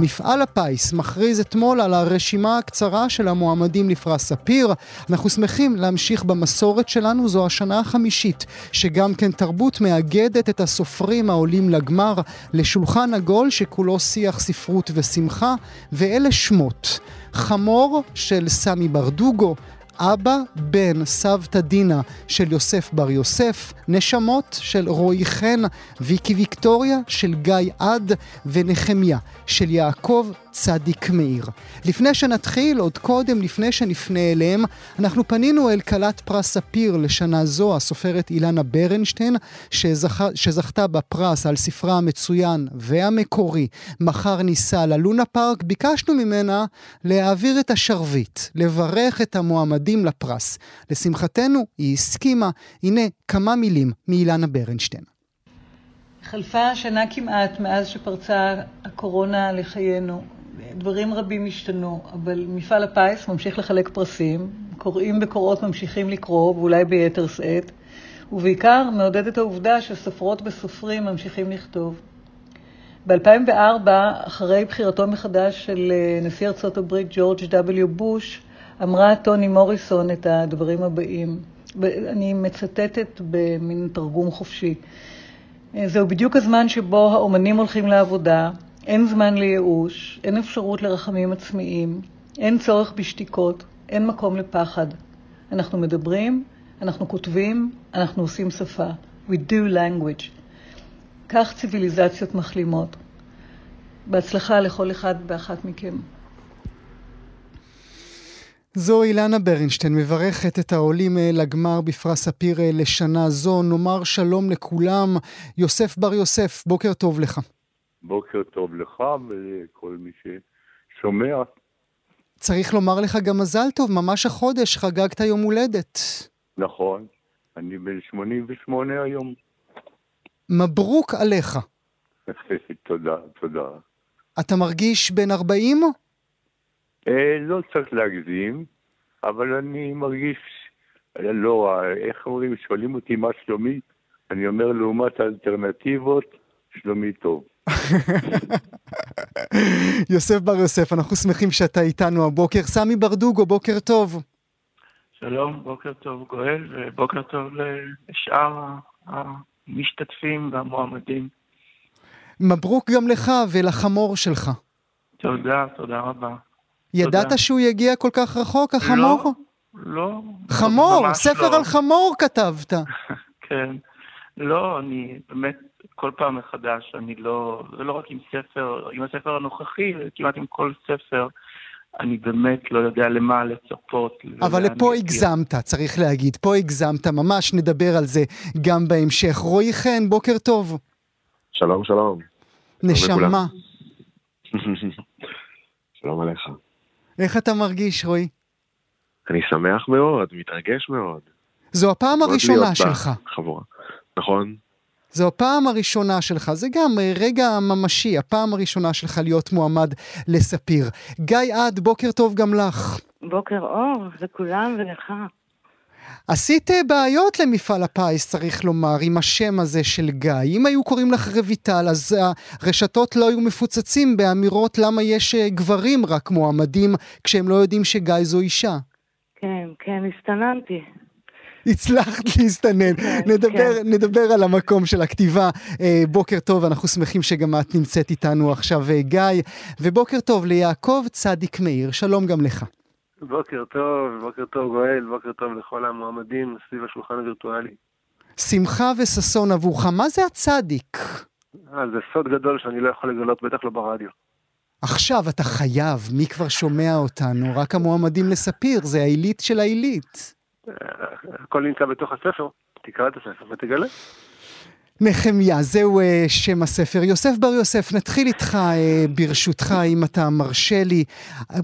מפעל הפיס מכריז אתמול על הרשימה הקצרה של המועמדים לפרס ספיר. אנחנו שמחים להמשיך במסורת שלנו, זו השנה החמישית, שגם כן תרבות מאגדת את הסופרים העולים לגמר לשולחן עגול שכולו שיח ספרות ושמחה, ואלה שמות. חמור של סמי ברדוגו, אבא, בן, סבתא דינה של יוסף בר יוסף, נשמות של רועי חן, ויקי ויקטוריה של גיא עד, ונחמיה של יעקב צדיק מאיר. לפני שנתחיל, עוד קודם, לפני שנפנה אליהם, אנחנו פנינו אל כלת פרס ספיר לשנה זו, הסופרת אילנה ברנשטיין, שזכ... שזכתה בפרס על ספרה המצוין והמקורי, מחר ניסה ללונה פארק. ביקשנו ממנה להעביר את השרביט, לברך את המועמדים לפרס. לשמחתנו, היא הסכימה. הנה כמה מילים מאילנה ברנשטיין. חלפה שנה כמעט מאז שפרצה הקורונה לחיינו. דברים רבים השתנו, אבל מפעל הפיס ממשיך לחלק פרסים, קוראים וקוראות ממשיכים לקרוא, ואולי ביתר שאת, ובעיקר מעודד את העובדה שסופרות וסופרים ממשיכים לכתוב. ב-2004, אחרי בחירתו מחדש של אה, נשיא ארצות הברית ג'ורג' W. בוש, אמרה טוני מוריסון את הדברים הבאים. אני מצטטת במין תרגום חופשי. אה, זהו בדיוק הזמן שבו האומנים הולכים לעבודה, אין זמן לייאוש, אין אפשרות לרחמים עצמיים, אין צורך בשתיקות, אין מקום לפחד. אנחנו מדברים, אנחנו כותבים, אנחנו עושים שפה. We do language. כך ציוויליזציות מחלימות. בהצלחה לכל אחד ואחת מכם. זו אילנה ברנשטיין, מברכת את העולים לגמר בפרס ספיר לשנה זו. נאמר שלום לכולם. יוסף בר יוסף, בוקר טוב לך. בוקר טוב לך ולכל מי ששומע. צריך לומר לך גם מזל טוב, ממש החודש חגגת יום הולדת. נכון, אני בן 88 היום. מברוק עליך. תודה, תודה. אתה מרגיש בן 40? אה, לא צריך להגזים, אבל אני מרגיש, לא, איך אומרים, שואלים אותי מה שלומי, אני אומר לעומת האלטרנטיבות, שלומי טוב. יוסף בר יוסף, אנחנו שמחים שאתה איתנו הבוקר. סמי ברדוגו, בוקר טוב. שלום, בוקר טוב גואל, ובוקר טוב לשאר המשתתפים והמועמדים. מברוק גם לך ולחמור שלך. תודה, תודה רבה. ידעת תודה. שהוא יגיע כל כך רחוק, החמור? לא, לא. חמור, ספר לא. על חמור כתבת. כן. לא, אני באמת, כל פעם מחדש, אני לא, זה לא רק עם ספר, עם הספר הנוכחי, כמעט עם כל ספר, אני באמת לא יודע למה לצפות. אבל ולאן לפה. הגזמת, צריך להגיד. פה הגזמת, ממש נדבר על זה גם בהמשך. רועי חן, בוקר טוב. שלום, שלום. נשמה. שלום עליך. איך אתה מרגיש, רועי? אני שמח מאוד, מתרגש מאוד. זו הפעם הראשונה שלך. בחבורה. נכון? זו הפעם הראשונה שלך, זה גם אה, רגע ממשי, הפעם הראשונה שלך להיות מועמד לספיר. גיא עד, בוקר טוב גם לך. בוקר אור לכולם ולך. עשית אה, בעיות למפעל הפיס, צריך לומר, עם השם הזה של גיא. אם היו קוראים לך רויטל, אז הרשתות לא היו מפוצצים באמירות למה יש אה, גברים רק מועמדים, כשהם לא יודעים שגיא זו אישה. כן, כן, הסתננתי. הצלחת להסתנן. כן, נדבר, כן. נדבר על המקום של הכתיבה. אה, בוקר טוב, אנחנו שמחים שגם את נמצאת איתנו עכשיו, אה, גיא. ובוקר טוב ליעקב צדיק מאיר, שלום גם לך. בוקר טוב, בוקר טוב גואל, בוקר טוב לכל המועמדים סביב השולחן הווירטואלי. שמחה וששון עבורך, מה זה הצדיק? אה, זה סוד גדול שאני לא יכול לגלות, בטח לא ברדיו. עכשיו אתה חייב, מי כבר שומע אותנו? רק המועמדים לספיר, זה העילית של העילית. הכל נמצא בתוך הספר, תקרא את הספר ותגלה. נחמיה, זהו אה, שם הספר. יוסף בר יוסף, נתחיל איתך אה, ברשותך, אם אתה מרשה לי.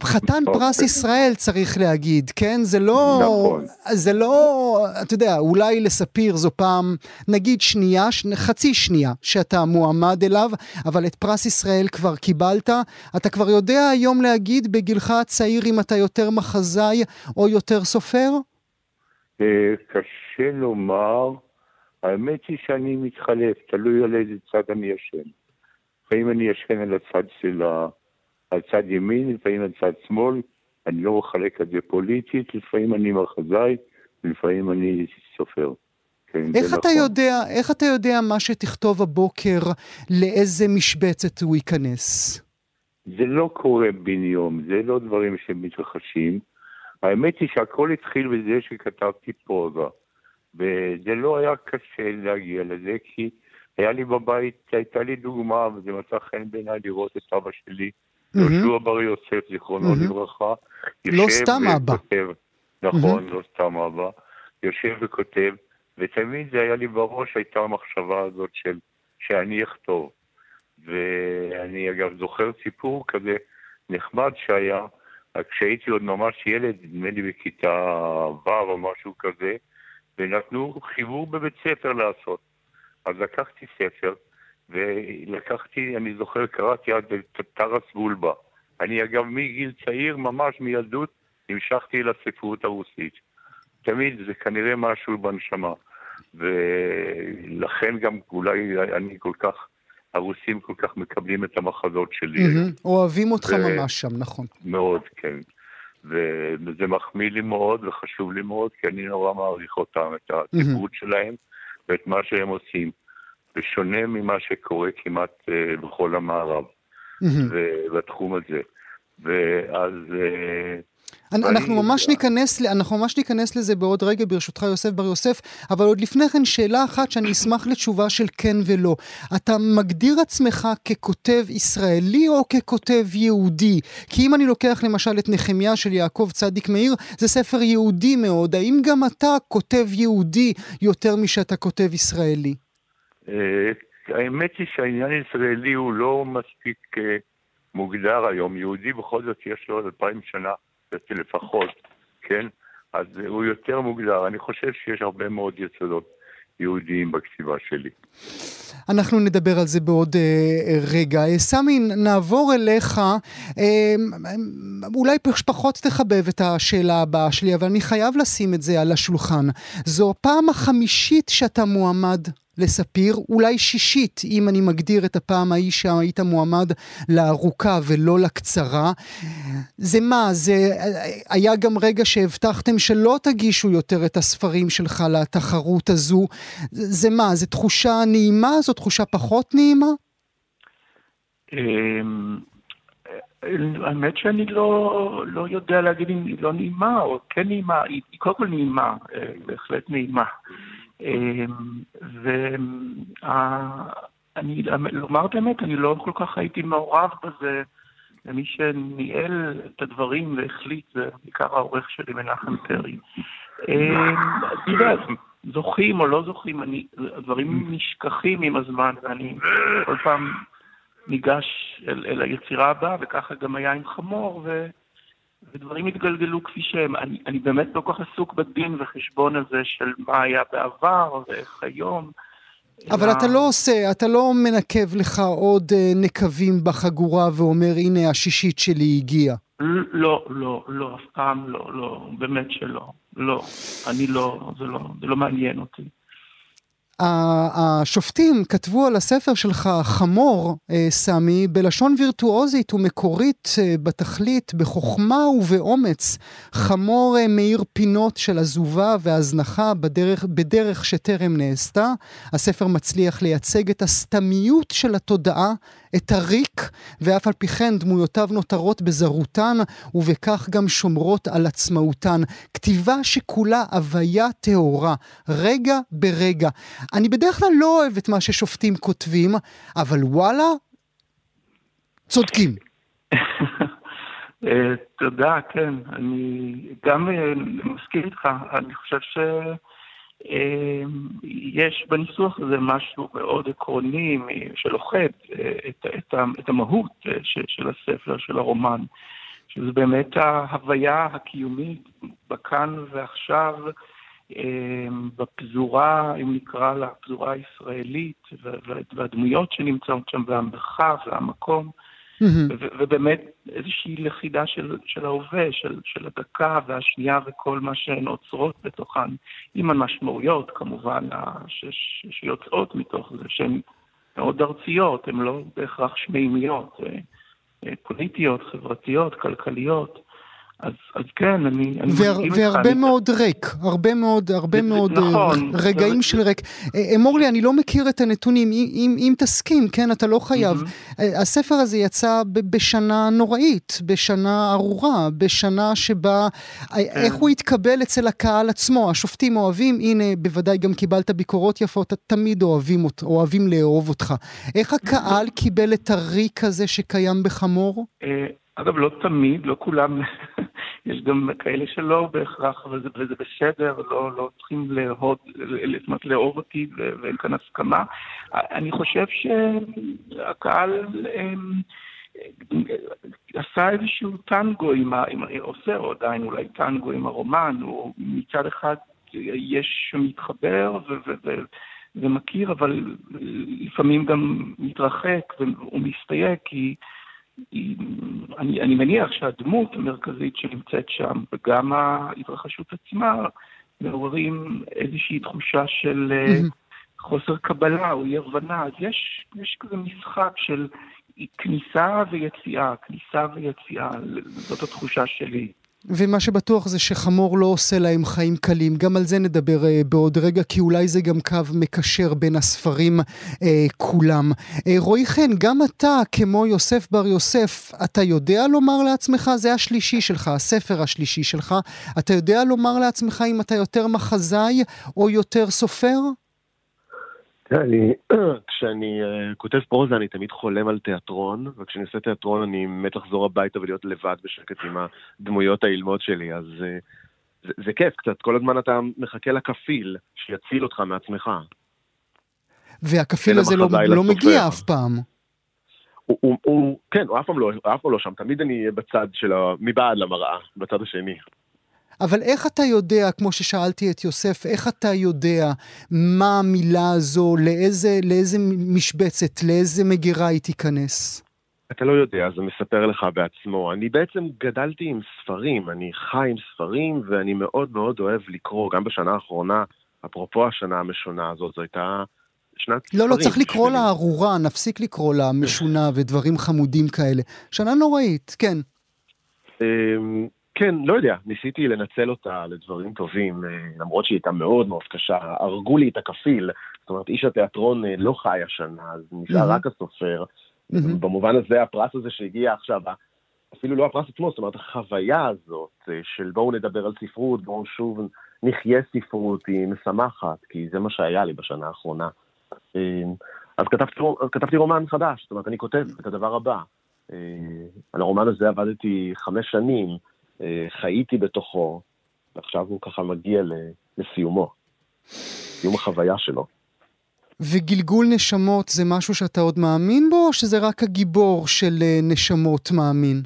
חתן פרס ישראל, צריך להגיד, כן? זה לא... נכון. זה לא... אתה יודע, אולי לספיר זו פעם, נגיד שנייה, ש- חצי שנייה, שאתה מועמד אליו, אבל את פרס ישראל כבר קיבלת. אתה כבר יודע היום להגיד בגילך הצעיר אם אתה יותר מחזאי או יותר סופר? אה, קשה לומר, האמת היא שאני מתחלף, תלוי על איזה צד אני ישן. לפעמים אני ישן על הצד של ה... על צד ימין, לפעמים על צד שמאל, אני לא מחלק את זה פוליטית, לפעמים אני מחזאי, ולפעמים אני סופר. כן, איך אתה נכון. יודע, איך אתה יודע מה שתכתוב הבוקר, לאיזה משבצת הוא ייכנס? זה לא קורה בן יום, זה לא דברים שמתרחשים. האמת היא שהכל התחיל בזה שכתבתי פרוזה, וזה לא היה קשה להגיע לזה, כי היה לי בבית, הייתה לי דוגמה, וזה מצא חן בעיניי לראות את אבא שלי. יהושע בר יוסף, זיכרונו. לברכה. לא סתם אבא. נכון, לא סתם אבא. יושב וכותב, ותמיד זה היה לי בראש, הייתה המחשבה הזאת של שאני אכתוב. ואני אגב זוכר סיפור כזה נחמד שהיה, כשהייתי עוד ממש ילד, נדמה לי בכיתה ו' או משהו כזה, ונתנו חיבור בבית ספר לעשות. אז לקחתי ספר, ולקחתי, אני זוכר, קראתי עד טרס בולבה. אני אגב מגיל צעיר, ממש מילדות, המשכתי לספרות הרוסית. תמיד זה כנראה משהו בנשמה. ולכן גם אולי אני כל כך, הרוסים כל כך מקבלים את המחזות שלי. מהמם. אוהבים אותך ו- ממש שם, נכון. מאוד, כן. וזה מחמיא לי מאוד וחשוב לי מאוד, כי אני נורא מעריך אותם, את הטיפות שלהם ואת מה שהם עושים. בשונה ממה שקורה כמעט אה, בכל המערב, מהמם. בתחום הזה. ואז... ואני- אנחנו ממש ניכנס, אנחנו ממש ניכנס לזה בעוד רגע ברשותך יוסף בר יוסף, אבל עוד לפני כן שאלה אחת שאני אשמח לתשובה של כן ולא. אתה מגדיר עצמך ככותב ישראלי או ככותב יהודי? כי אם אני לוקח למשל את נחמיה של יעקב צדיק מאיר, זה ספר יהודי מאוד. האם גם אתה כותב יהודי יותר משאתה כותב ישראלי? אה, האמת היא שהעניין הישראלי הוא לא מספיק אה, מוגדר היום. יהודי בכל זאת יש לו אלפיים שנה לפחות, כן? אז אה, הוא יותר מוגדר. אני חושב שיש הרבה מאוד יסודות יהודיים בכתיבה שלי. אנחנו נדבר על זה בעוד אה, רגע. אה, סמי, נעבור אליך. אה, אולי פש- פחות תחבב את השאלה הבאה שלי, אבל אני חייב לשים את זה על השולחן. זו הפעם החמישית שאתה מועמד לספיר, אולי שישית, אם אני מגדיר את הפעם ההיא שהיית מועמד לארוכה ולא לקצרה. זה מה, זה היה גם רגע שהבטחתם שלא תגישו יותר את הספרים שלך לתחרות הזו. זה מה, זו תחושה נעימה? זו תחושה פחות נעימה? אמ, האמת שאני לא, לא יודע להגיד אם היא לא נעימה או כן נעימה, היא, קודם כל נעימה, אה, בהחלט נעימה. אמ, ואני, לומר את האמת, אני לא כל כך הייתי מעורב בזה, ומי שניהל את הדברים והחליט זה בעיקר העורך שלי, מנחם פרי. אמ, אתה יודע, זוכים או לא זוכים, הדברים נשכחים עם הזמן, ואני כל פעם ניגש אל, אל היצירה הבאה, וככה גם היה עם חמור, ו, ודברים התגלגלו כפי שהם. אני, אני באמת לא כל כך עסוק בדין וחשבון הזה של מה היה בעבר ואיך היום. אבל אתה לא עושה, אתה לא מנקב לך עוד אה, נקבים בחגורה ואומר, הנה השישית שלי הגיעה. לא, לא, לא, אף פעם לא, לא, באמת שלא. לא, אני לא, זה לא, זה לא מעניין אותי. השופטים כתבו על הספר שלך חמור, אה, סמי, בלשון וירטואוזית ומקורית אה, בתכלית, בחוכמה ובאומץ. חמור אה, מאיר פינות של עזובה והזנחה בדרך, בדרך שטרם נעשתה. הספר מצליח לייצג את הסתמיות של התודעה, את הריק, ואף על פי כן דמויותיו נותרות בזרותן, ובכך גם שומרות על עצמאותן. כתיבה שכולה הוויה טהורה, רגע ברגע. אני בדרך כלל לא אוהב את מה ששופטים כותבים, אבל וואלה, צודקים. אה, תודה, כן. אני גם אה, מסכים איתך. אני חושב ש... יש בניסוח הזה משהו מאוד עקרוני שלוחד את, את, את המהות של הספר, של הרומן, שזה באמת ההוויה הקיומית בכאן ועכשיו, בפזורה, אם נקרא לה, הפזורה הישראלית, והדמויות שנמצאות שם, והמרחב והמקום. Mm-hmm. ובאמת איזושהי לכידה של, של ההווה, של, של הדקה והשנייה וכל מה שהן עוצרות בתוכן, עם המשמעויות כמובן ש, ש, שיוצאות מתוך זה, שהן מאוד ארציות, הן לא בהכרח שמימיות, אה, אה, פוליטיות, חברתיות, כלכליות. אז, אז כן, אני, אני והר. והרבה מאוד אני... ריק, הרבה מאוד, הרבה זה, מאוד נכון, רגעים זה... של ריק. אמור לי, אני לא מכיר את הנתונים, אם, אם, אם תסכים, כן, אתה לא חייב. Mm-hmm. הספר הזה יצא בשנה נוראית, בשנה ארורה, בשנה שבה, כן. איך הוא התקבל אצל הקהל עצמו? השופטים אוהבים, הנה, בוודאי גם קיבלת ביקורות יפות, תמיד אוהבים, אוהבים לאהוב אותך. איך הקהל קיבל את הריק הזה שקיים בחמור? אגב, לא תמיד, לא כולם, יש גם כאלה שלא בהכרח, וזה, וזה בסדר, לא, לא צריכים לאהוב, זאת אומרת, לאהוב אותי ואין כאן הסכמה. אני חושב שהקהל הם, עשה איזשהו טנגו עם ה... עם, עושה או עדיין אולי טנגו עם הרומן, הוא מצד אחד יש שמתחבר ו... ו, ו ומכיר, אבל לפעמים גם מתרחק ומסתייג, כי אני, אני מניח שהדמות המרכזית שנמצאת שם, וגם ההתרחשות עצמה, מעוררים איזושהי תחושה של mm-hmm. חוסר קבלה או אי הבנה. אז יש, יש כזה משחק של כניסה ויציאה, כניסה ויציאה, זאת התחושה שלי. ומה שבטוח זה שחמור לא עושה להם חיים קלים. גם על זה נדבר uh, בעוד רגע, כי אולי זה גם קו מקשר בין הספרים uh, כולם. Uh, רועי חן, גם אתה, כמו יוסף בר יוסף, אתה יודע לומר לעצמך, זה השלישי שלך, הספר השלישי שלך, אתה יודע לומר לעצמך אם אתה יותר מחזאי או יותר סופר? אני, כשאני uh, כותב פרוזה אני תמיד חולם על תיאטרון, וכשאני עושה תיאטרון אני מת לחזור הביתה ולהיות לבד בשקט עם הדמויות האילמות שלי, אז uh, זה, זה כיף קצת, כל הזמן אתה מחכה לכפיל שיציל אותך מעצמך. והכפיל הזה לא, לא מגיע אף פעם. הוא, הוא, הוא, כן, הוא אף פעם לא, אף פעם לא שם, תמיד אני בצד של ה... מבעד למראה, בצד השני. אבל איך אתה יודע, כמו ששאלתי את יוסף, איך אתה יודע מה המילה הזו, לאיזה, לאיזה משבצת, לאיזה מגירה היא תיכנס? אתה לא יודע, זה מספר לך בעצמו. אני בעצם גדלתי עם ספרים, אני חי עם ספרים, ואני מאוד מאוד אוהב לקרוא, גם בשנה האחרונה, אפרופו השנה המשונה הזאת, זו הייתה שנת ספרים. לא, לא צריך לקרוא לה ארורה, נפסיק לקרוא לה משונה ודברים חמודים כאלה. שנה נוראית, כן. כן, לא יודע, ניסיתי לנצל אותה לדברים טובים, אה, למרות שהיא הייתה מאוד מאוד קשה. הרגו לי את הכפיל, זאת אומרת, איש התיאטרון אה, לא חי השנה, אז נשאר רק הסופר. במובן הזה, הפרס הזה שהגיע עכשיו, אפילו לא הפרס עצמו, זאת אומרת, החוויה הזאת אה, של בואו נדבר על ספרות, בואו שוב נחיה ספרות, היא משמחת, כי זה מה שהיה לי בשנה האחרונה. אז כתבתי, כתבתי רומן חדש, זאת אומרת, אני כותב את הדבר הבא. על הרומן הזה עבדתי חמש שנים. אה, חייתי בתוכו, ועכשיו הוא ככה מגיע לסיומו, סיום החוויה שלו. וגלגול נשמות זה משהו שאתה עוד מאמין בו, או שזה רק הגיבור של אה, נשמות מאמין?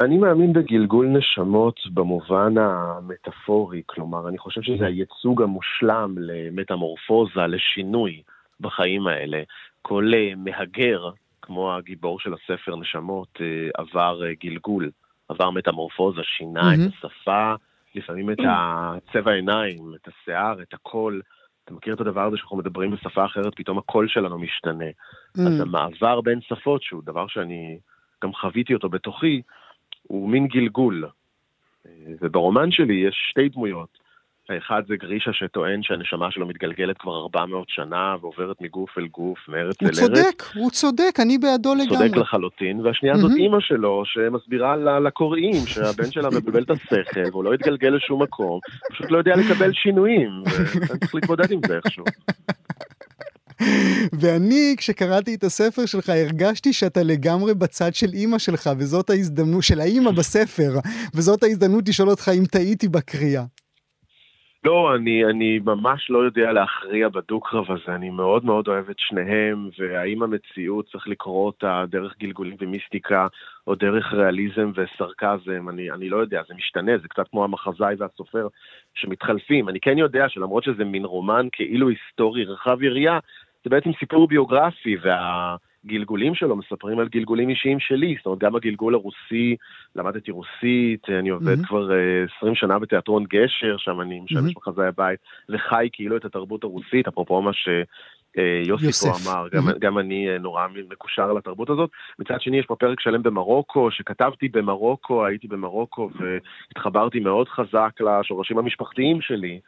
אני מאמין בגלגול נשמות במובן המטאפורי, כלומר, אני חושב שזה הייצוג המושלם למטמורפוזה, לשינוי בחיים האלה. כל אה, מהגר, כמו הגיבור של הספר נשמות, עבר גלגול. עבר מטמורפוזה, שינה mm-hmm. את השפה, לפעמים את הצבע העיניים, את השיער, את הקול. אתה מכיר את הדבר הזה שאנחנו מדברים בשפה אחרת, פתאום הקול שלנו משתנה. Mm. אז המעבר בין שפות, שהוא דבר שאני גם חוויתי אותו בתוכי, הוא מין גלגול. וברומן שלי יש שתי דמויות. האחד זה גרישה שטוען שהנשמה שלו מתגלגלת כבר 400 שנה ועוברת מגוף אל גוף, מארץ אל ארץ. הוא צודק, הוא צודק, אני בעדו לגמרי. צודק לחלוטין, והשנייה זאת אימא שלו שמסבירה לקוראים שהבן שלה מבלבל את השכל והוא לא יתגלגל לשום מקום, פשוט לא יודע לקבל שינויים, ואני צריך להתמודד עם זה איכשהו. ואני, כשקראתי את הספר שלך, הרגשתי שאתה לגמרי בצד של אימא שלך, וזאת ההזדמנות, של האימא בספר, וזאת ההזדמנות לשאול אותך אם טעיתי בקריאה. לא, אני, אני ממש לא יודע להכריע בדו-קרב הזה, אני מאוד מאוד אוהב את שניהם, והאם המציאות צריך לקרוא אותה דרך גלגולים ומיסטיקה, או דרך ריאליזם וסרקזם, אני, אני לא יודע, זה משתנה, זה קצת כמו המחזאי והסופר שמתחלפים. אני כן יודע שלמרות שזה מין רומן כאילו היסטורי רחב יריעה, זה בעצם סיפור ביוגרפי, וה... הגלגולים שלו מספרים על גלגולים אישיים שלי, זאת אומרת, גם הגלגול הרוסי, למדתי רוסית, אני עובד mm-hmm. כבר uh, 20 שנה בתיאטרון גשר, שם אני משמש mm-hmm. בחזאי הבית, וחי כאילו את התרבות הרוסית, אפרופו מה ש... אה, יוסי פה אמר, גם, mm-hmm. גם אני אה, נורא מקושר לתרבות הזאת. מצד שני, יש פה פרק שלם במרוקו, שכתבתי במרוקו, הייתי במרוקו, והתחברתי מאוד חזק לשורשים המשפחתיים שלי.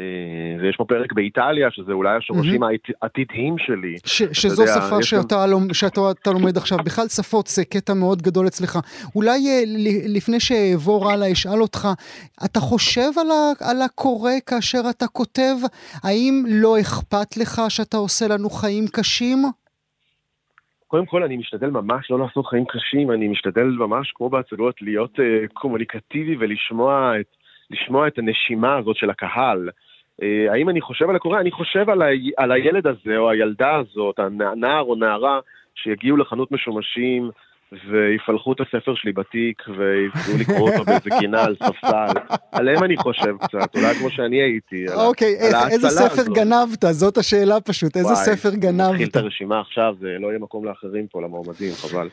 אה, ויש פה פרק באיטליה, שזה אולי השורשים mm-hmm. העתידיים שלי. ש, שזו יודע, שפה שאתה, שאתה, שאתה לומד עכשיו. בכלל שפות זה קטע מאוד גדול אצלך. אולי לפני שאעבור הלאה, אשאל אותך, אתה חושב על, ה, על הקורא כאשר אתה כותב? האם לא אכפת לך שאתה עושה לנו חיים קשים? קודם כל, אני משתדל ממש לא לעשות חיים קשים, אני משתדל ממש, כמו בהצגות, להיות uh, קומוניקטיבי ולשמוע את, את הנשימה הזאת של הקהל. Uh, האם אני חושב על הקורא? אני חושב על, ה, על הילד הזה או הילדה הזאת, הנער או נערה, שיגיעו לחנות משומשים ויפלחו את הספר שלי בתיק ויפגעו לקרוא אותו באיזה גינה על ספסל. עליהם אני חושב קצת, אולי כמו שאני הייתי. אוקיי, איזה ספר הזאת. גנבת? זאת השאלה פשוט, איזה וואי, ספר גנבת? נתחיל את הרשימה עכשיו, זה לא יהיה מקום לאחרים פה, למועמדים, חבל.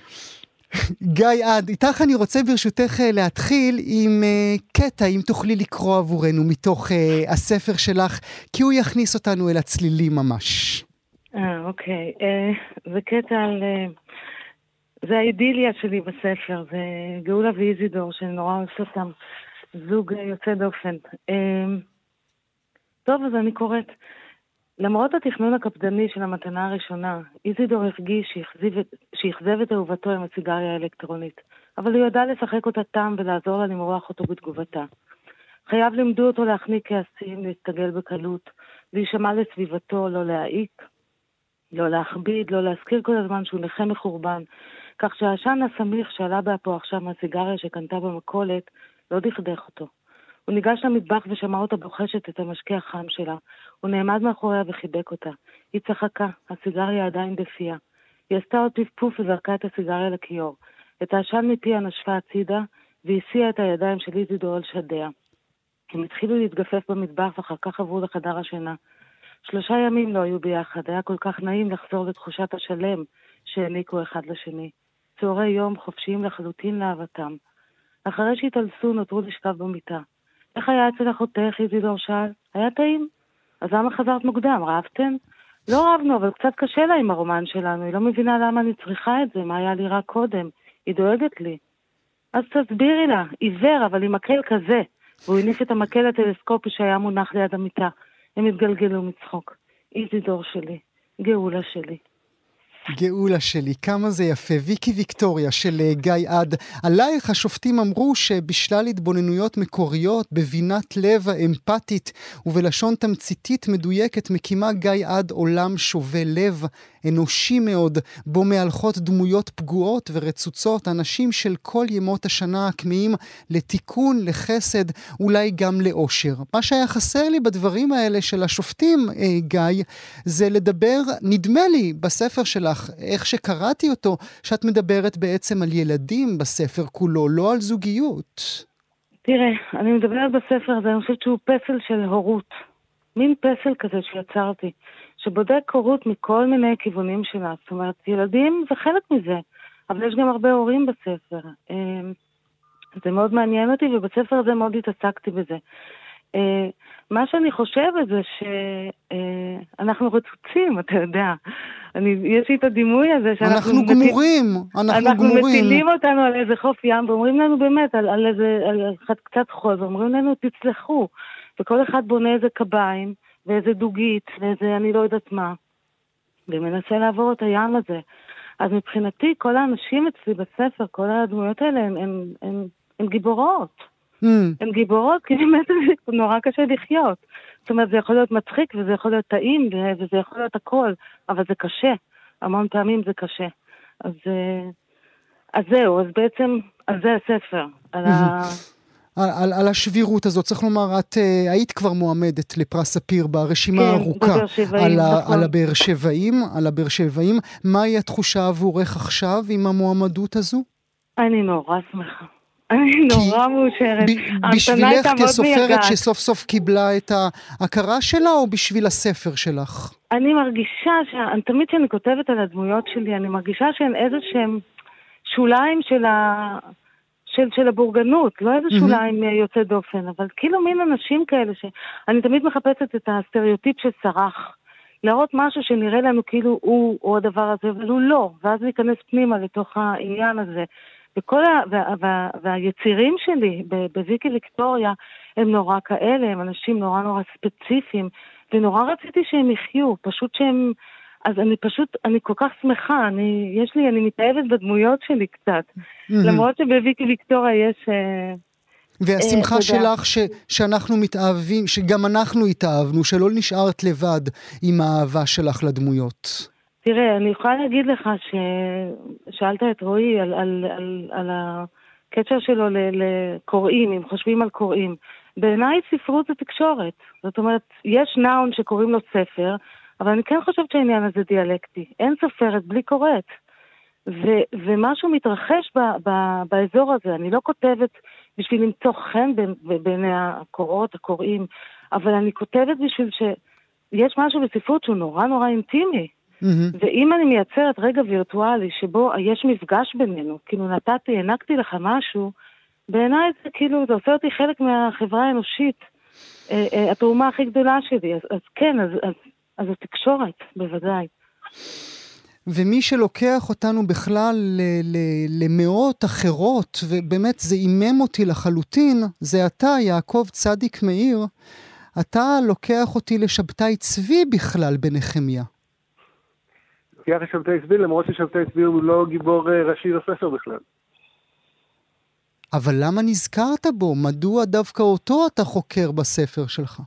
גיא עד, איתך אני רוצה ברשותך אה, להתחיל עם uh, קטע, אם תוכלי לקרוא עבורנו מתוך uh, הספר שלך, כי הוא יכניס אותנו אל הצלילים ממש. אה, אוקיי. זה קטע על... זה האידיליה שלי בספר, זה גאולה ואיזידור, שאני נורא אוהבת אותם. זוג יוצא דופן. טוב, אז אני קוראת. למרות התכנון הקפדני של המתנה הראשונה, איזידור הרגיש שאכזב את אהובתו עם הסיגריה האלקטרונית, אבל הוא ידע לשחק אותה תם ולעזור לה למרוח אותו בתגובתה. חייו לימדו אותו להחניק כעסים, להסתגל בקלות, להישמע לסביבתו, לא להעיק, לא להכביד, לא להזכיר כל הזמן שהוא נכה מחורבן, כך שהעשן הסמיך שעלה באפו עכשיו מהסיגריה שקנתה במכולת לא דכדך אותו. הוא ניגש למטבח ושמע אותה בוחשת את המשקה החם שלה. הוא נעמד מאחוריה וחיבק אותה. היא צחקה, הסיגריה עדיין בפיה. היא עשתה עוד פפפוף וזרקה את הסיגריה לכיור. את העשן מפיה נשפה הצידה, והסיעה את הידיים של איזידור על שדיה. הם התחילו להתגפף במטבח ואחר כך עברו לחדר השינה. שלושה ימים לא היו ביחד, היה כל כך נעים לחזור לתחושת השלם שהעניקו אחד לשני. צהרי יום חופשיים לחלוטין לאהבתם. אחרי שהתעלסו נותרו לשכב במיטה. איך היה אצל אחותך, איזידור שאל? היה טעים. אז למה חזרת מוקדם? רבתם? לא רבנו, אבל קצת קשה לה עם הרומן שלנו. היא לא מבינה למה אני צריכה את זה, מה היה לי רע קודם. היא דואגת לי. אז תסבירי לה, עיוור, אבל עם מקל כזה. והוא הניף את המקל הטלסקופי שהיה מונח ליד המיטה. הם התגלגלו מצחוק. איזידור שלי, גאולה שלי. גאולה שלי, כמה זה יפה. ויקי ויקטוריה של אה, גיא עד. עלייך השופטים אמרו שבשלל התבוננויות מקוריות, בבינת לב האמפתית ובלשון תמציתית מדויקת, מקימה גיא עד עולם שובה לב, אנושי מאוד, בו מהלכות דמויות פגועות ורצוצות, אנשים של כל ימות השנה הכמהים לתיקון, לחסד, אולי גם לאושר. מה שהיה חסר לי בדברים האלה של השופטים, אה, גיא, זה לדבר, נדמה לי, בספר שלך, איך שקראתי אותו, שאת מדברת בעצם על ילדים בספר כולו, לא על זוגיות. תראה, אני מדברת בספר הזה, אני חושבת שהוא פסל של הורות. מין פסל כזה שיצרתי. שבודק הורות מכל מיני כיוונים שלה. זאת אומרת, ילדים זה חלק מזה, אבל יש גם הרבה הורים בספר. אמ, זה מאוד מעניין אותי, ובספר הזה מאוד התעסקתי בזה. אה, מה שאני חושבת זה שאנחנו רצוצים, אתה יודע. אני, יש לי את הדימוי הזה שאנחנו... אנחנו גמורים, אנחנו, אנחנו גמורים. אנחנו מטילים אותנו על איזה חוף ים, ואומרים לנו באמת, על, על איזה, על קצת חול, ואומרים לנו, תצלחו. וכל אחד בונה איזה קביים, ואיזה דוגית, ואיזה אני לא יודעת מה, ומנסה לעבור את הים הזה. אז מבחינתי, כל האנשים אצלי בספר, כל הדמויות האלה, הן, הן, הן, הן גיבורות. Mm. הן גיבורות, כי באמת זה נורא קשה לחיות. זאת אומרת, זה יכול להיות מצחיק, וזה יכול להיות טעים, וזה יכול להיות הכל, אבל זה קשה. המון פעמים זה קשה. אז, אה, אז זהו, אז בעצם, על זה הספר. על ה... על, על, על השבירות הזאת. צריך לומר, את uh, היית כבר מועמדת לפרס ספיר ברשימה כן, הארוכה. על, נכון. על הבאר שבעים, על הבאר שבעים. מהי התחושה עבורך עכשיו עם המועמדות הזו? אני נורא שמחה. אני נורא מאושרת. בשבילך כסופרת. שסוף סוף קיבלה את ההכרה שלה, או בשביל הספר שלך? אני מרגישה, ש- תמיד כשאני כותבת על הדמויות שלי, אני מרגישה שהן איזה שהם שוליים של, ה... של, של הבורגנות, לא איזה. שוליים אה, יוצא דופן, אבל כאילו מין אנשים כאלה ש... אני תמיד מחפשת את הסטריאוטיפ שסרח. להראות משהו שנראה לנו כאילו הוא או הדבר הזה, אבל הוא לא, ואז להיכנס פנימה לתוך העניין הזה. וכל ה... וה... וה... והיצירים שלי בוויקי ויקטוריה הם נורא כאלה, הם אנשים נורא נורא ספציפיים, ונורא רציתי שהם יחיו, פשוט שהם... אז אני פשוט, אני כל כך שמחה, אני, יש לי, אני מתאהבת בדמויות שלי קצת. למרות שבוויקי ויקטוריה יש... אה, והשמחה אה. שלך ש, שאנחנו מתאהבים, שגם אנחנו התאהבנו, שלא נשארת לבד עם האהבה שלך לדמויות. תראה, אני יכולה להגיד לך ששאלת את רועי על, על, על, על הקשר שלו לקוראים, אם חושבים על קוראים. בעיניי ספרות זה תקשורת. זאת אומרת, יש נאון שקוראים לו ספר, אבל אני כן חושבת שהעניין הזה דיאלקטי. אין סופרת בלי קוראת. ו- ומשהו מתרחש ב- ב- באזור הזה. אני לא כותבת בשביל למצוא חן בין- בעיני הקוראות, הקוראים, אבל אני כותבת בשביל שיש משהו בספרות שהוא נורא נורא אינטימי. מהמם. ואם אני מייצרת רגע וירטואלי שבו יש מפגש בינינו, כאילו נתתי, הענקתי לך משהו, בעיניי זה כאילו, זה עושה אותי חלק מהחברה האנושית. אה, אה, התרומה הכי גדולה שלי. אז, אז כן, אז, אז, אז התקשורת, בוודאי. ומי שלוקח אותנו בכלל ל- ל- למאות אחרות, ובאמת זה עימם אותי לחלוטין, זה אתה, יעקב צדיק מאיר. אתה לוקח אותי לשבתאי צבי בכלל בנחמיה. לוקח את שבתאי צבי, למרות ששבתאי צבי הוא לא גיבור אה, ראשי לספר בכלל. אבל למה נזכרת בו? מדוע דווקא אותו אתה חוקר בספר שלך?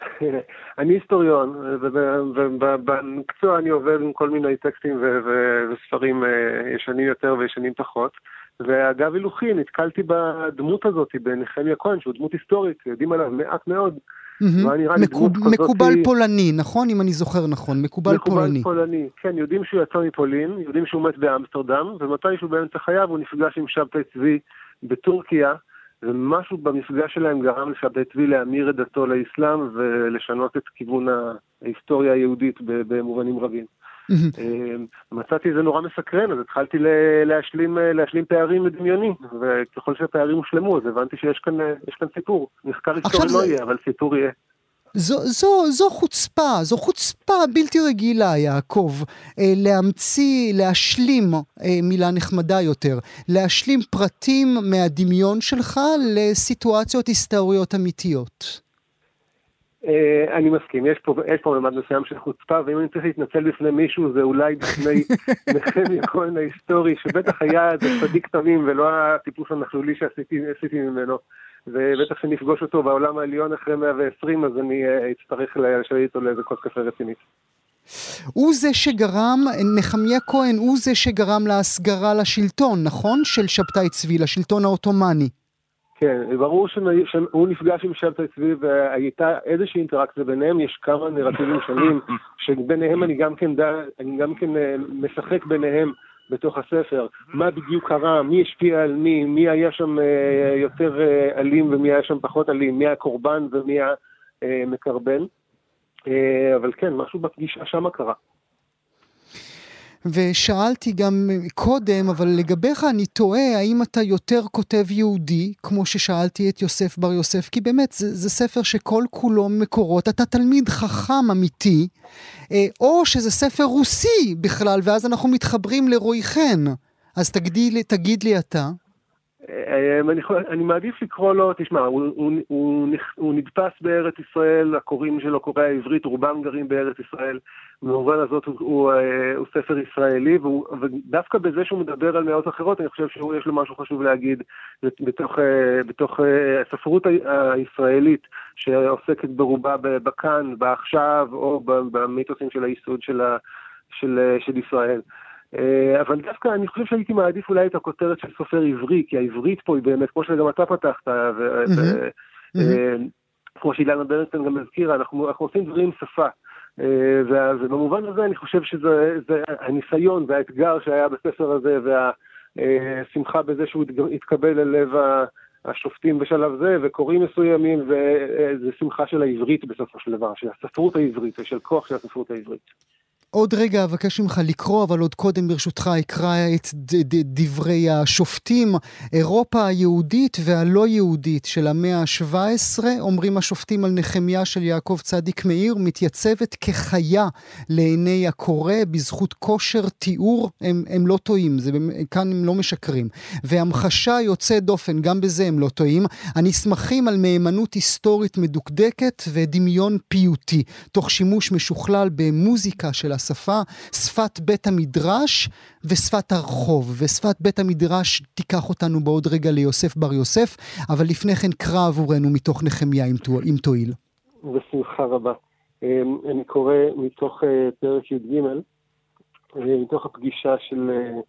אני היסטוריון, ובמקצוע אני עובד עם כל מיני טקסטים וספרים אה, ישנים יותר וישנים פחות. ואגב הילוכי, נתקלתי בדמות הזאת, בנחמיה כהן, שהוא דמות היסטורית, יודעים עליו מעט מאוד. מקובל פולני, נכון? אם אני זוכר נכון, מקובל פולני. מקובל פולני, כן, יודעים שהוא יצא מפולין, יודעים שהוא מת באמסטרדם, ומתישהו באמצע חייו הוא נפגש עם שבתאי צבי בטורקיה, ומשהו במפגש שלהם גרם לשבתאי צבי להמיר את דתו לאסלאם ולשנות את כיוון ההיסטוריה היהודית במובנים רבים. אה, מצאתי את זה נורא מסקרן, אז התחלתי להשלים, אה, להשלים פערים מדמיוני, וככל שהפערים הושלמו, אז הבנתי שיש כאן, אה, כאן סיפור. מחקר היסטורי לא יהיה, אבל סיפור יהיה. זו, זו, זו חוצפה, זו חוצפה בלתי רגילה, יעקב, אה, להמציא, להשלים, אה, מילה נחמדה יותר, להשלים פרטים מהדמיון שלך לסיטואציות היסטוריות אמיתיות. אה, אני מסכים, יש פה, יש פה ממד מסוים של חוצפה, ואם אני צריך להתנצל בפני מישהו, זה אולי בפני נחמיה כהן ההיסטורי, שבטח היה איזה צדיק תמים ולא הטיפוס הנכלולי שעשיתי עשיתי ממנו. ובטח שנפגוש אותו בעולם העליון אחרי 120, אז אני אה, אצטרך לשבת איתו לאיזה כוס קפה רצינית. הוא זה שגרם, נחמיה כהן הוא זה שגרם להסגרה לשלטון, נכון? של שבתאי צבי, לשלטון העות'מאני. כן, ברור שהוא נפגש עם שבתאי צבי והייתה איזושהי אינטראקציה ביניהם, יש כמה נרטיבים שונים, שביניהם אני גם כן, ד- אני גם כן אה, משחק ביניהם בתוך הספר, מה בדיוק קרה, מי השפיע על מי, מי היה שם אה, יותר אה, אלים ומי היה שם פחות אלים, מי הקורבן ומי המקרבן. אה, אבל כן, משהו בפגישה שמה קרה. ושאלתי גם קודם, אבל לגביך אני תוהה, האם אתה יותר כותב יהודי, כמו ששאלתי את יוסף בר יוסף, כי באמת זה, זה ספר שכל כולו מקורות, אתה תלמיד חכם אמיתי, אה, או שזה ספר רוסי בכלל, ואז אנחנו מתחברים לרועי חן. אז תגיד לי, תגיד לי אתה. אה, אני, אני מעדיף לקרוא לו, תשמע, הוא, הוא, הוא, הוא נדפס בארץ ישראל, הקוראים שלו קוראי העברית, רובם גרים בארץ ישראל. במובן הזאת הוא, הוא, אה, הוא ספר ישראלי, והוא, ודווקא בזה שהוא מדבר על מאות אחרות, אני חושב שיש לו משהו חשוב להגיד בתוך, אה, בתוך הספרות הישראלית, שעוסקת ברובה בכאן, בעכשיו, או במיתוסים של הייסוד של, של, של ישראל. אה, אבל דווקא אני חושב שהייתי מעדיף אולי את הכותרת של סופר עברי, כי העברית פה היא באמת, כמו שגם אתה פתחת, וכמו שאילנה ברנשטיין גם הזכירה, אנחנו, אנחנו עושים דברים עם שפה. אה, ובמובן הזה אני חושב שזה הניסיון והאתגר שהיה בספר הזה, והשמחה בזה שהוא התקבל אל לב השופטים בשלב זה, וקוראים מסוימים, וזה שמחה של העברית בסופו של דבר, של הספרות העברית, ושל כוח של הספרות העברית. עוד רגע אבקש ממך לקרוא, אבל עוד קודם ברשותך אקרא את דברי השופטים. אירופה היהודית והלא יהודית של המאה ה-17, אומרים השופטים על נחמיה של יעקב צדיק מאיר, מתייצבת כחיה לעיני הקורא בזכות כושר תיאור, הם, הם לא טועים, זה, כאן הם לא משקרים. והמחשה יוצא דופן, גם בזה הם לא טועים. הנסמכים על מהימנות היסטורית מדוקדקת ודמיון פיוטי, תוך שימוש משוכלל במוזיקה של השפה, שפת בית המדרש ושפת הרחוב. ושפת בית המדרש תיקח אותנו בעוד רגע ליוסף בר יוסף, אבל לפני כן קרא עבורנו מתוך נחמיה, אם תועיל. בשמחה רבה. אמ, אני קורא מתוך אה, פרק י"ג, אה, מתוך הפגישה של אה,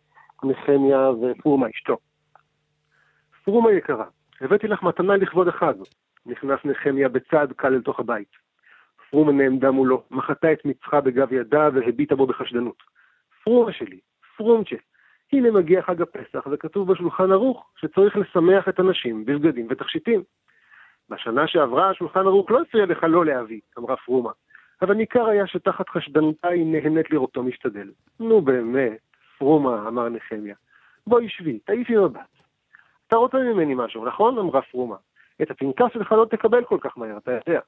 נחמיה ופרומה אשתו. פרומה יקרה, הבאתי לך מתנה לכבוד החג. נכנס נחמיה בצעד קל אל תוך הבית. פרומה נעמדה מולו, מחתה את מצחה בגב ידה והביטה בו בחשדנות. פרומה שלי, פרומצ'ה, הנה מגיע חג הפסח וכתוב בשולחן ערוך שצריך לשמח את הנשים בבגדים ותכשיטים. בשנה שעברה השולחן ערוך לא הפריע לך לא להביא, אמרה פרומה, אבל ניכר היה שתחת חשדנותה היא נהנית לראותו משתדל. נו באמת, פרומה, אמר נחמיה. בואי שבי, תעיפי מבט. אתה רוצה ממני משהו, נכון? אמרה פרומה. את הפנקס שלך לא תקבל כל כך מהר, אתה יודע.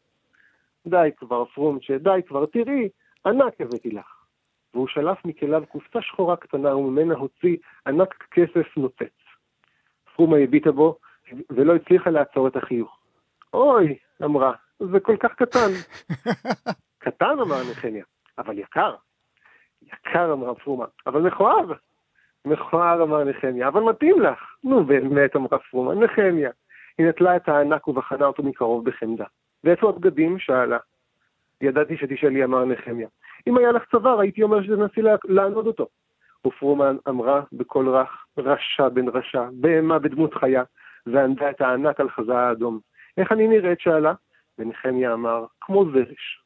די כבר, פרונצ'ה, די כבר, תראי, ענק הבאתי לך. והוא שלף מכליו קופסה שחורה קטנה וממנה הוציא ענק כסף נוצץ. פרומה הביטה בו ולא הצליחה לעצור את החיוך. אוי, אמרה, זה כל כך קטן. קטן, אמר נחמיה, אבל יקר. יקר, אמרה פרומה, אבל מכוער. מכוער, אמר נחמיה, אבל מתאים לך. נו באמת, אמרה פרומה, נחמיה. היא נטלה את הענק ובחנה אותו מקרוב בחמדה. ואיפה הבגדים? שאלה. ידעתי שתשאלי, אמר נחמיה. אם היה לך צוואר, הייתי אומר שתנסי לענוד אותו. ופרומן אמרה בקול רך, רשע בן רשע, בהמה בדמות חיה, וענדה את הענק על חזה האדום. איך אני נראית? שאלה. ונחמיה אמר, כמו זרש.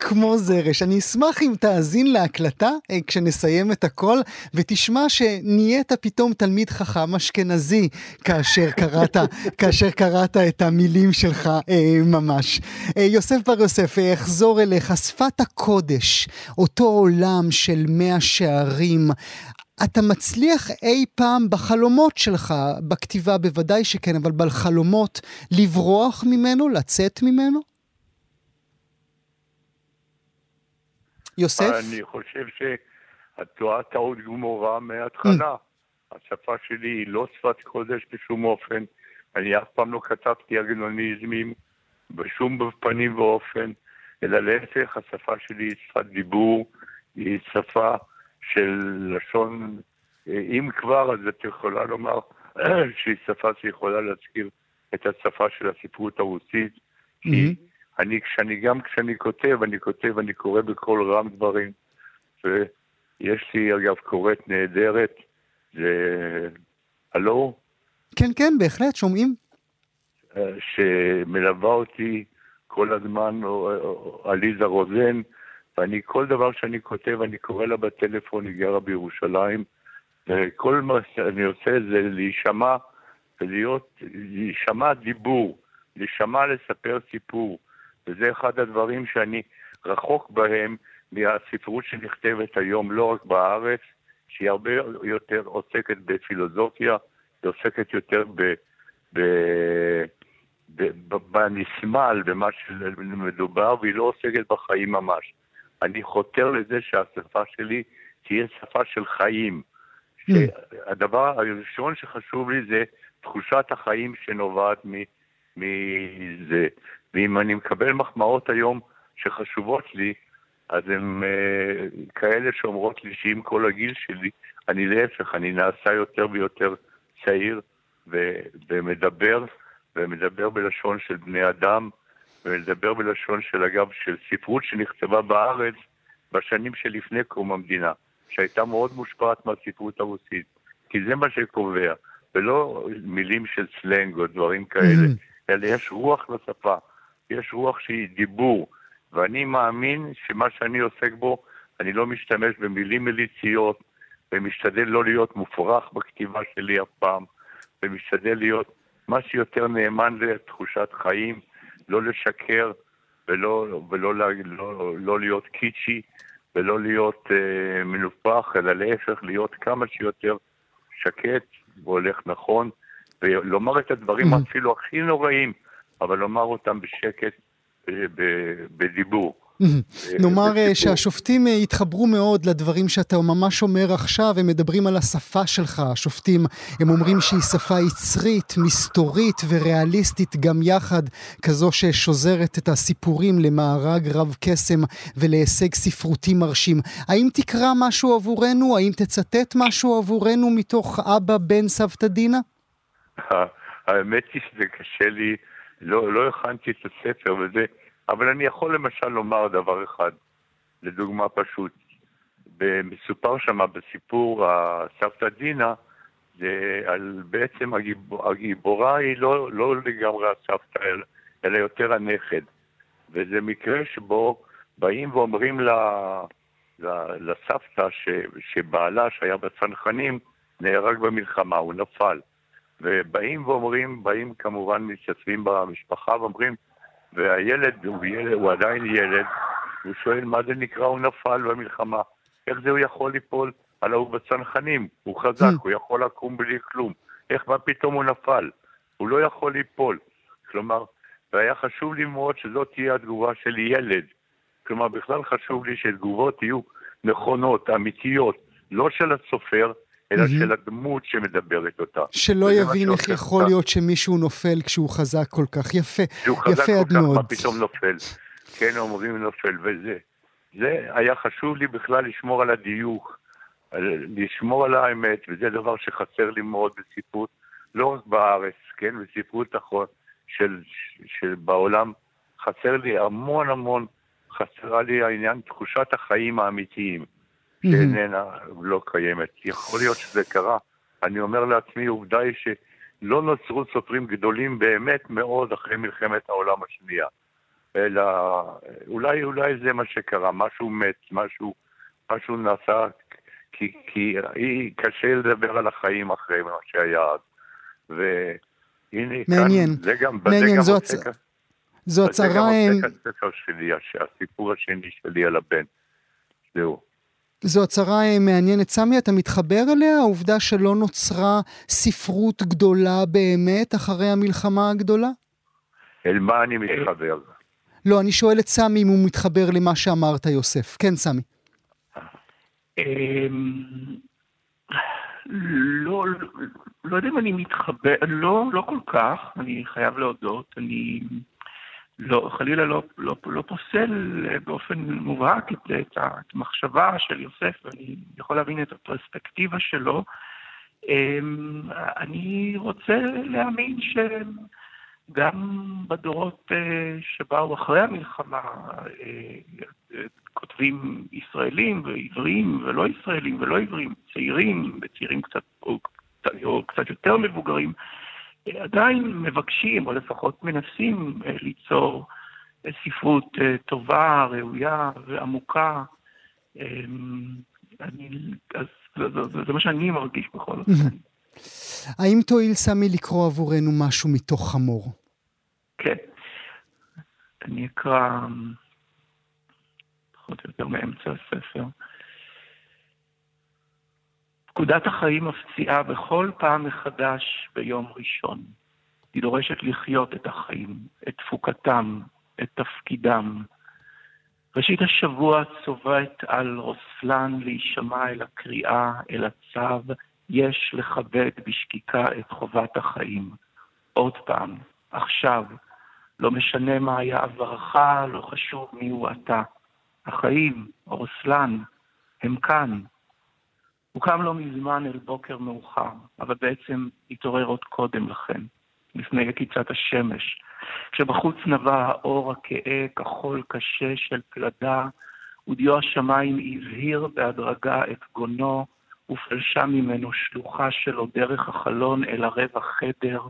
כמו זרש. אני אשמח אם תאזין להקלטה אה, כשנסיים את הכל, ותשמע שנהיית פתאום תלמיד חכם אשכנזי כאשר קראת, כאשר קראת את המילים שלך אה, ממש. אה, יוסף בר יוסף, אה, אחזור אליך. שפת הקודש, אותו עולם של מאה שערים, אתה מצליח אי פעם בחלומות שלך, בכתיבה בוודאי שכן, אבל בחלומות, לברוח ממנו, לצאת ממנו? יוסף? אני חושב שאת טועה טעות גמורה מההתחלה. Mm. השפה שלי היא לא שפת קודש בשום אופן. אני אף פעם לא כתבתי אגנוניזמים בשום פנים ואופן, אלא להפך, השפה שלי היא שפת דיבור, היא שפה של לשון, אם כבר, אז את יכולה לומר שהיא שפה שיכולה להזכיר את השפה של הספרות הרוסית, כי mm-hmm. אני, כשאני, גם כשאני כותב, אני כותב, אני קורא בקול רם דברים. ויש לי, אגב, קוראת נהדרת, זה... הלו? כן, כן, בהחלט, שומעים. אה, שמלווה אותי כל הזמן, עליזה רוזן, ואני, כל דבר שאני כותב, אני קורא לה בטלפון, היא גרה בירושלים, וכל מה שאני עושה זה להישמע, ולהיות, להישמע דיבור, להישמע לספר סיפור. וזה אחד הדברים שאני רחוק בהם מהספרות שנכתבת היום, לא רק בארץ, שהיא הרבה יותר עוסקת בפילוסופיה, היא עוסקת יותר ב... ב... בנסמל, במה שמדובר, והיא לא עוסקת בחיים ממש. אני חותר לזה שהשפה שלי תהיה שפה של חיים. Mm. הדבר הראשון שחשוב לי זה תחושת החיים שנובעת מזה. ואם אני מקבל מחמאות היום שחשובות לי, אז הן uh, כאלה שאומרות לי שעם כל הגיל שלי, אני להפך, אני נעשה יותר ויותר צעיר ו- ומדבר, ומדבר בלשון של בני אדם, ומדבר בלשון של, אגב, של ספרות שנכתבה בארץ בשנים שלפני קום המדינה. שהייתה מאוד מושפעת מהספרות הרוסית, כי זה מה שקובע, ולא מילים של סלנג או דברים כאלה, אלא יש רוח לשפה, יש רוח שהיא דיבור, ואני מאמין שמה שאני עוסק בו, אני לא משתמש במילים מליציות, ומשתדל לא להיות מופרך בכתיבה שלי אף פעם, ומשתדל להיות מה שיותר נאמן לתחושת חיים, לא לשקר ולא, ולא לא, לא, לא להיות קיצ'י ולא להיות אה, מנופח, אלא להפך, להיות כמה שיותר שקט והולך נכון, ולומר את הדברים mm-hmm. אפילו הכי נוראים, אבל לומר אותם בשקט, אה, בדיבור. נאמר אה, שהשופטים אה, התחברו מאוד לדברים שאתה ממש אומר עכשיו, הם מדברים על השפה שלך, השופטים, הם אומרים שהיא שפה יצרית, מסתורית וריאליסטית גם יחד, כזו ששוזרת את הסיפורים למארג רב קסם ולהישג ספרותי מרשים. האם תקרא משהו עבורנו? האם תצטט משהו עבורנו מתוך אבא בן סבתא דינה? האמת היא שזה קשה לי, לא, לא הכנתי את הספר וזה... אבל אני יכול למשל לומר דבר אחד, לדוגמה פשוט. מסופר שם בסיפור הסבתא דינה, זה על בעצם הגיבור, הגיבורה היא לא, לא לגמרי הסבתא, אלא יותר הנכד. וזה מקרה שבו באים ואומרים ל, ל, לסבתא ש, שבעלה, שהיה בצנחנים, נהרג במלחמה, הוא נפל. ובאים ואומרים, באים כמובן מתייצבים במשפחה ואומרים, והילד הוא, ילד, הוא עדיין ילד, הוא שואל מה זה נקרא הוא נפל במלחמה, איך זה הוא יכול ליפול? הלא הוא בצנחנים, הוא חזק. הוא יכול לקום בלי כלום, איך מה פתאום הוא נפל? הוא לא יכול ליפול. כלומר, והיה חשוב לי מאוד שזאת תהיה התגובה של ילד. כלומר, בכלל חשוב לי שתגובות יהיו נכונות, אמיתיות, לא של הסופר, אלא mm-hmm. של הדמות שמדברת אותה. שלא יבין איך יכול אותה. להיות שמישהו נופל כשהוא חזק כל כך. יפה, יפה עד מאוד. מה פתאום נופל. כן, אומרים נופל, וזה. זה היה חשוב לי בכלל לשמור על הדיוק, לשמור על האמת, וזה דבר שחסר לי מאוד בספרות, לא רק בארץ, כן, בספרות החול של, של בעולם, חסר לי המון המון, חסרה לי העניין תחושת החיים האמיתיים. שאיננה, לא קיימת. יכול להיות שזה קרה. אני אומר לעצמי, עובדה היא שלא נוצרו סופרים גדולים באמת מאוד אחרי מלחמת העולם השנייה. אלא אולי, אולי זה מה שקרה, משהו מת, משהו, משהו נעשה, כי, כי קשה לדבר על החיים אחרי מה שהיה אז. והנה, מעניין, כאן, זה גם, מעניין, זו, הצ... זו הצהרה... זה גם הספר שלי, הסיפור השני שלי על הבן. זהו. זו הצהרה אה, מעניינת. סמי, אתה מתחבר אליה? העובדה שלא נוצרה ספרות גדולה באמת אחרי המלחמה הגדולה? אל מה אני מתחבר? לא, אני שואל את סמי אם הוא מתחבר למה שאמרת, יוסף. כן, סמי. אמ, לא, לא יודע אם אני מתחבר, לא, לא כל כך, אני חייב להודות. אני... לא, חלילה לא, לא, לא פוסל באופן מובהק את, את המחשבה של יוסף, ואני יכול להבין את הפרספקטיבה שלו. אמ, אני רוצה להאמין שגם בדורות אה, שבאו אחרי המלחמה, אה, כותבים ישראלים ועבריים ולא ישראלים ולא עבריים, צעירים וצעירים קצת, או, או קצת יותר מבוגרים, עדיין מבקשים, או לפחות מנסים אה, ליצור אה, ספרות אה, טובה, ראויה ועמוקה. אני, אז זה, זה, זה מה שאני מרגיש בכל אופן. האם תואיל סמי לקרוא עבורנו משהו מתוך חמור? כן. אני אקרא פחות או יותר מאמצע הספר. פקודת החיים מפציעה בכל פעם מחדש ביום ראשון. היא דורשת לחיות את החיים, את תפוקתם, את תפקידם. ראשית השבוע צובעת על רוסלן להישמע אל הקריאה, אל הצו, יש לכבד בשקיקה את חובת החיים. עוד פעם, עכשיו, לא משנה מה היה עברך, לא חשוב מי הוא אתה. החיים, רוסלן, הם כאן, הוא קם לא מזמן אל בוקר מאוחר, אבל בעצם התעורר עוד קודם לכן, לפני יקיצת השמש, כשבחוץ נבע האור הכהה, כחול קשה של פלדה, ודיו השמיים הבהיר בהדרגה את גונו, ופלשה ממנו שלוחה שלו דרך החלון אל ערב החדר,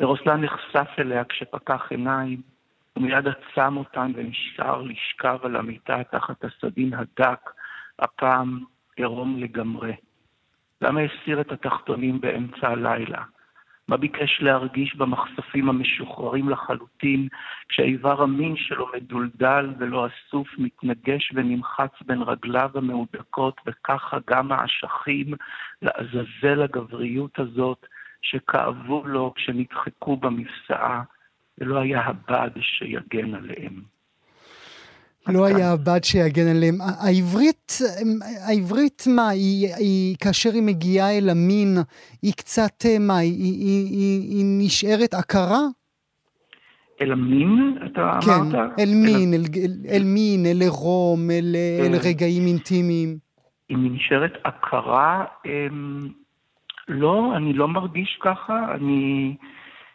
ורוסלן נחשף אליה כשפקח עיניים, ומיד עצם אותן ונשאר לשכב על המיטה תחת הסדין הדק, הפעם עירום לגמרי. למה הסיר את התחתונים באמצע הלילה? מה ביקש להרגיש במחשפים המשוחררים לחלוטין, כשאיבר המין שלו מדולדל ולא אסוף, מתנגש ונמחץ בין רגליו המהודקות, וככה גם האשכים לעזאזל הגבריות הזאת, שכאבו לו כשנדחקו במפסעה, ולא היה הבד שיגן עליהם. לא היה הבד שיגן עליהם. העברית, העברית מה, היא, היא, כאשר היא מגיעה אל המין, היא קצת, מה, היא, היא, היא, היא נשארת עקרה? אל המין, אתה כן, אמרת? אל מין, אל, אל, אל מין, אל עירום, אל, אל רגעים אינטימיים. אם היא נשארת עקרה, אמ, לא, אני לא מרגיש ככה, אני...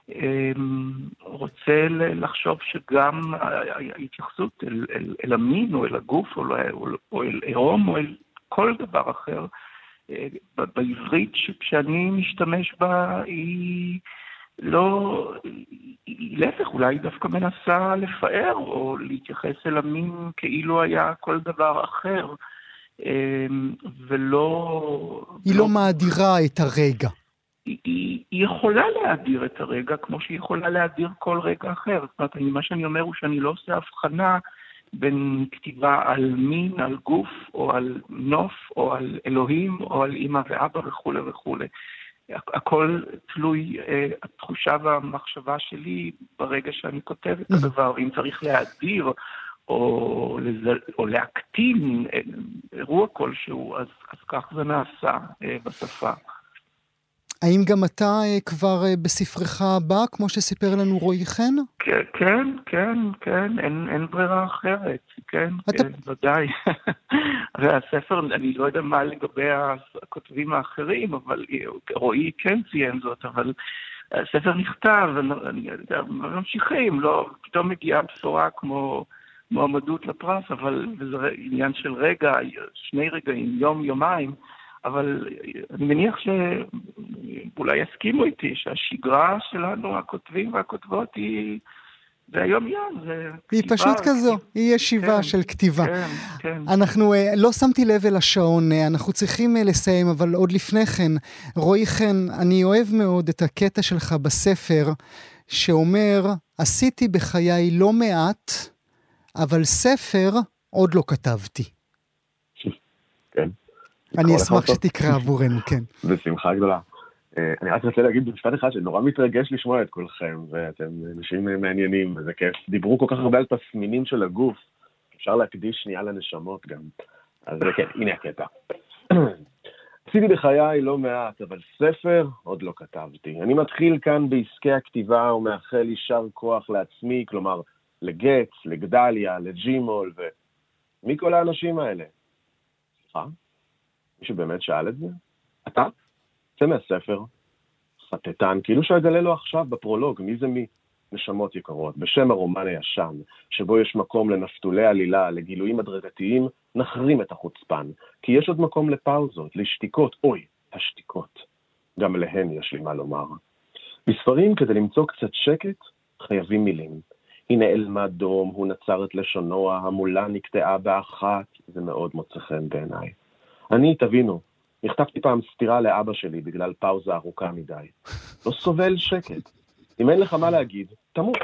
אמ, רוצה לחשוב שגם ההתייחסות אל, אל, אל המין או אל הגוף או, או, או אל עירום או אל כל דבר אחר אה, בעברית שכשאני משתמש בה היא לא, היא להפך, אולי דווקא מנסה לפאר או להתייחס אל המין כאילו היה כל דבר אחר אמ, ולא... היא לא, לא מאדירה את הרגע. היא, היא, היא יכולה להדיר את הרגע כמו שהיא יכולה להדיר כל רגע אחר. זאת אומרת, מה שאני אומר הוא שאני לא עושה הבחנה בין כתיבה על מין, על גוף, או על נוף, או על אלוהים, או על אימא ואבא וכולי וכולי. הכל תלוי אה, התחושה והמחשבה שלי ברגע שאני כותב את הדבר. אם צריך להדיר או, לזל, או להקטין אה, אירוע כלשהו, אז, אז כך זה נעשה אה, בשפה. האם גם אתה אה, כבר אה, בספרך הבא, כמו שסיפר לנו רועי חן? כן, כן, כן, כן, אין, אין ברירה אחרת, כן, אתה... כן, ודאי. הרי הספר, אני לא יודע מה לגבי הכותבים האחרים, אבל רועי כן ציין זאת, אבל הספר נכתב, אני יודע, ממשיכים, לא, פתאום מגיעה בשורה כמו מועמדות לפרס, אבל זה עניין של רגע, שני רגעים, יום, יומיים. אבל אני מניח שאולי יסכימו איתי שהשגרה שלנו, הכותבים והכותבות, היא... זה היום-יום, זה היא כתיבה. פשוט כזו, היא ישיבה כן, של כתיבה. כן, כן. אנחנו, אה, לא שמתי לב אל השעון, אה, אנחנו צריכים אה, לסיים, אבל עוד לפני כן, רועי חן, אני אוהב מאוד את הקטע שלך בספר, שאומר, עשיתי בחיי לא מעט, אבל ספר עוד לא כתבתי. אני אשמח שתקרא עבורנו, כן. בשמחה גדולה. אה, אני רק רוצה להגיד במשפט אחד שנורא מתרגש לשמוע את כולכם, ואתם אנשים מעניינים, וזה כיף. דיברו כל כך הרבה על תסמינים של הגוף, אפשר להקדיש שנייה לנשמות גם. אז כן, הנה הקטע. עשיתי בחיי לא מעט, אבל ספר עוד לא כתבתי. אני מתחיל כאן בעסקי הכתיבה ומאחל יישר כוח לעצמי, כלומר, לגץ, לגדליה, לג'ימול, ומי כל האנשים האלה? סליחה? מישהו באמת שאל את זה? אתה? צא מהספר, חטטן, כאילו שאגלה לו עכשיו בפרולוג, מי זה מי? נשמות יקרות, בשם הרומן הישן, שבו יש מקום לנפתולי עלילה, לגילויים הדרגתיים, נחרים את החוצפן, כי יש עוד מקום לפאוזות, לשתיקות, אוי, השתיקות. גם להן יש לי מה לומר. בספרים, כדי למצוא קצת שקט, חייבים מילים. היא נעלמה דום, הוא נצר את לשונו, המולה נקטעה באחת, זה מאוד מוצא חן בעיניי. אני, תבינו, נכתבתי פעם סטירה לאבא שלי בגלל פאוזה ארוכה מדי. לא סובל שקט. אם אין לך מה להגיד, תמות.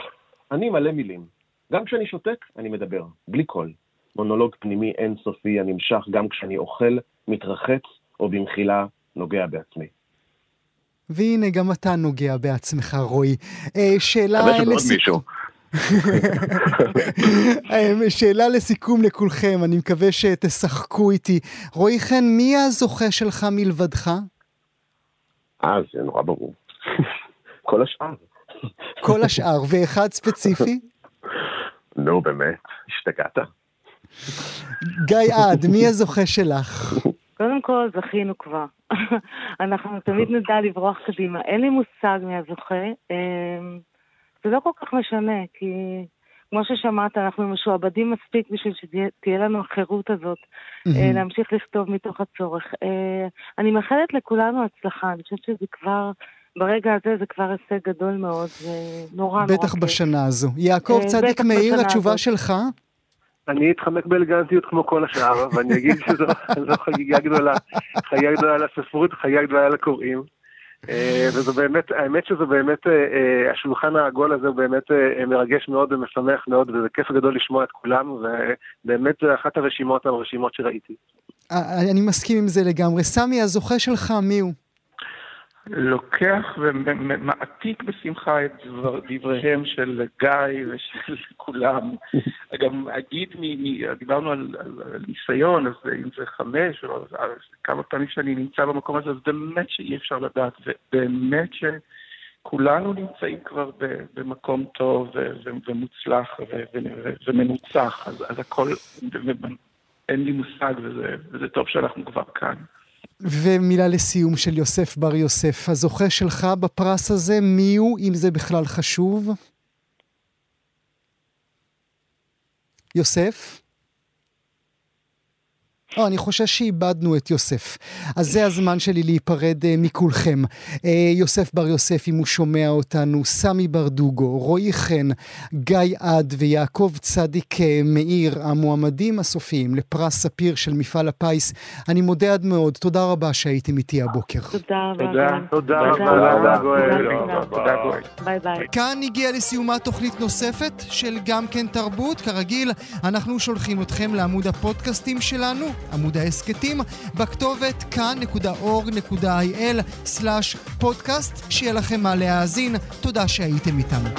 אני מלא מילים. גם כשאני שותק, אני מדבר, בלי קול. מונולוג פנימי אינסופי הנמשך גם כשאני אוכל, מתרחץ, או במחילה, נוגע בעצמי. והנה, גם אתה נוגע בעצמך, רועי. אה, שאלה לסיכום. שאלה לסיכום לכולכם, אני מקווה שתשחקו איתי. רועי חן, מי הזוכה שלך מלבדך? אה, זה נורא ברור. כל השאר. כל השאר, ואחד ספציפי? נו, באמת, השתגעת. גיא עד, מי הזוכה שלך? קודם כל, זכינו כבר. אנחנו תמיד נדע לברוח קדימה. אין לי מושג מי הזוכה. זה לא כל כך משנה, כי כמו ששמעת, אנחנו משועבדים מספיק בשביל שתהיה לנו החירות הזאת mm-hmm. להמשיך לכתוב מתוך הצורך. אני מאחלת לכולנו הצלחה, אני חושבת שזה כבר... ברגע הזה זה כבר הישג גדול מאוד, זה נורא נורא בטח בשנה הזו. יעקב צדיק מאיר, התשובה שלך? אני אתחמק באלגנטיות כמו כל השאר, ואני אגיד שזו חגיגה גדולה. חגיגה גדולה לספרות, חגיגה גדולה לקוראים. אה, וזו באמת, האמת שזו באמת, אה, אה, השולחן העגול הזה הוא באמת מרגש מאוד ומשמח מאוד, וזה כיף גדול לשמוע את כולם, ובאמת זו אחת הרשימות המרשימות שראיתי. אני מסכים עם זה לגמרי. סמי, הזוכה שלך, מי הוא? לוקח ומעתיק בשמחה את דבר, דבריהם של גיא ושל כולם. גם אגיד, מ, דיברנו על, על, על ניסיון, אז אם זה חמש, או כמה פעמים שאני נמצא במקום הזה, אז באמת שאי אפשר לדעת, ובאמת שכולנו נמצאים כבר במקום טוב ומוצלח ומנוצח, אז, אז הכל, אין לי מושג, וזה, וזה טוב שאנחנו כבר כאן. ומילה לסיום של יוסף בר יוסף, הזוכה שלך בפרס הזה, מי הוא, אם זה בכלל חשוב? יוסף? או, אני חושש שאיבדנו את יוסף. אז זה הזמן שלי להיפרד uh, מכולכם. Uh, יוסף בר יוסף, אם הוא שומע אותנו, סמי ברדוגו, רועי חן, גיא עד ויעקב צדיק uh, מאיר, המועמדים הסופיים לפרס ספיר של מפעל הפיס. אני מודה עד מאוד. תודה רבה שהייתם איתי הבוקר. תודה רבה. תודה רבה. ביי ביי. כאן הגיעה לסיומה תוכנית נוספת של גם כן תרבות. כרגיל, אנחנו שולחים אתכם לעמוד הפודקאסטים שלנו. עמוד ההסכתים, בכתובת כאן.org.il/פודקאסט, שיהיה לכם מה להאזין. תודה שהייתם איתנו.